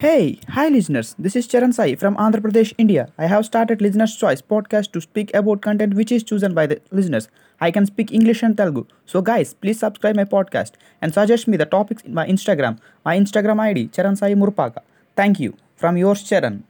Hey, hi listeners. This is Charan Sai from Andhra Pradesh, India. I have started Listener's Choice podcast to speak about content which is chosen by the listeners. I can speak English and Telugu. So guys, please subscribe my podcast and suggest me the topics in my Instagram. My Instagram ID Charan Sai Murpaka. Thank you. From yours Charan.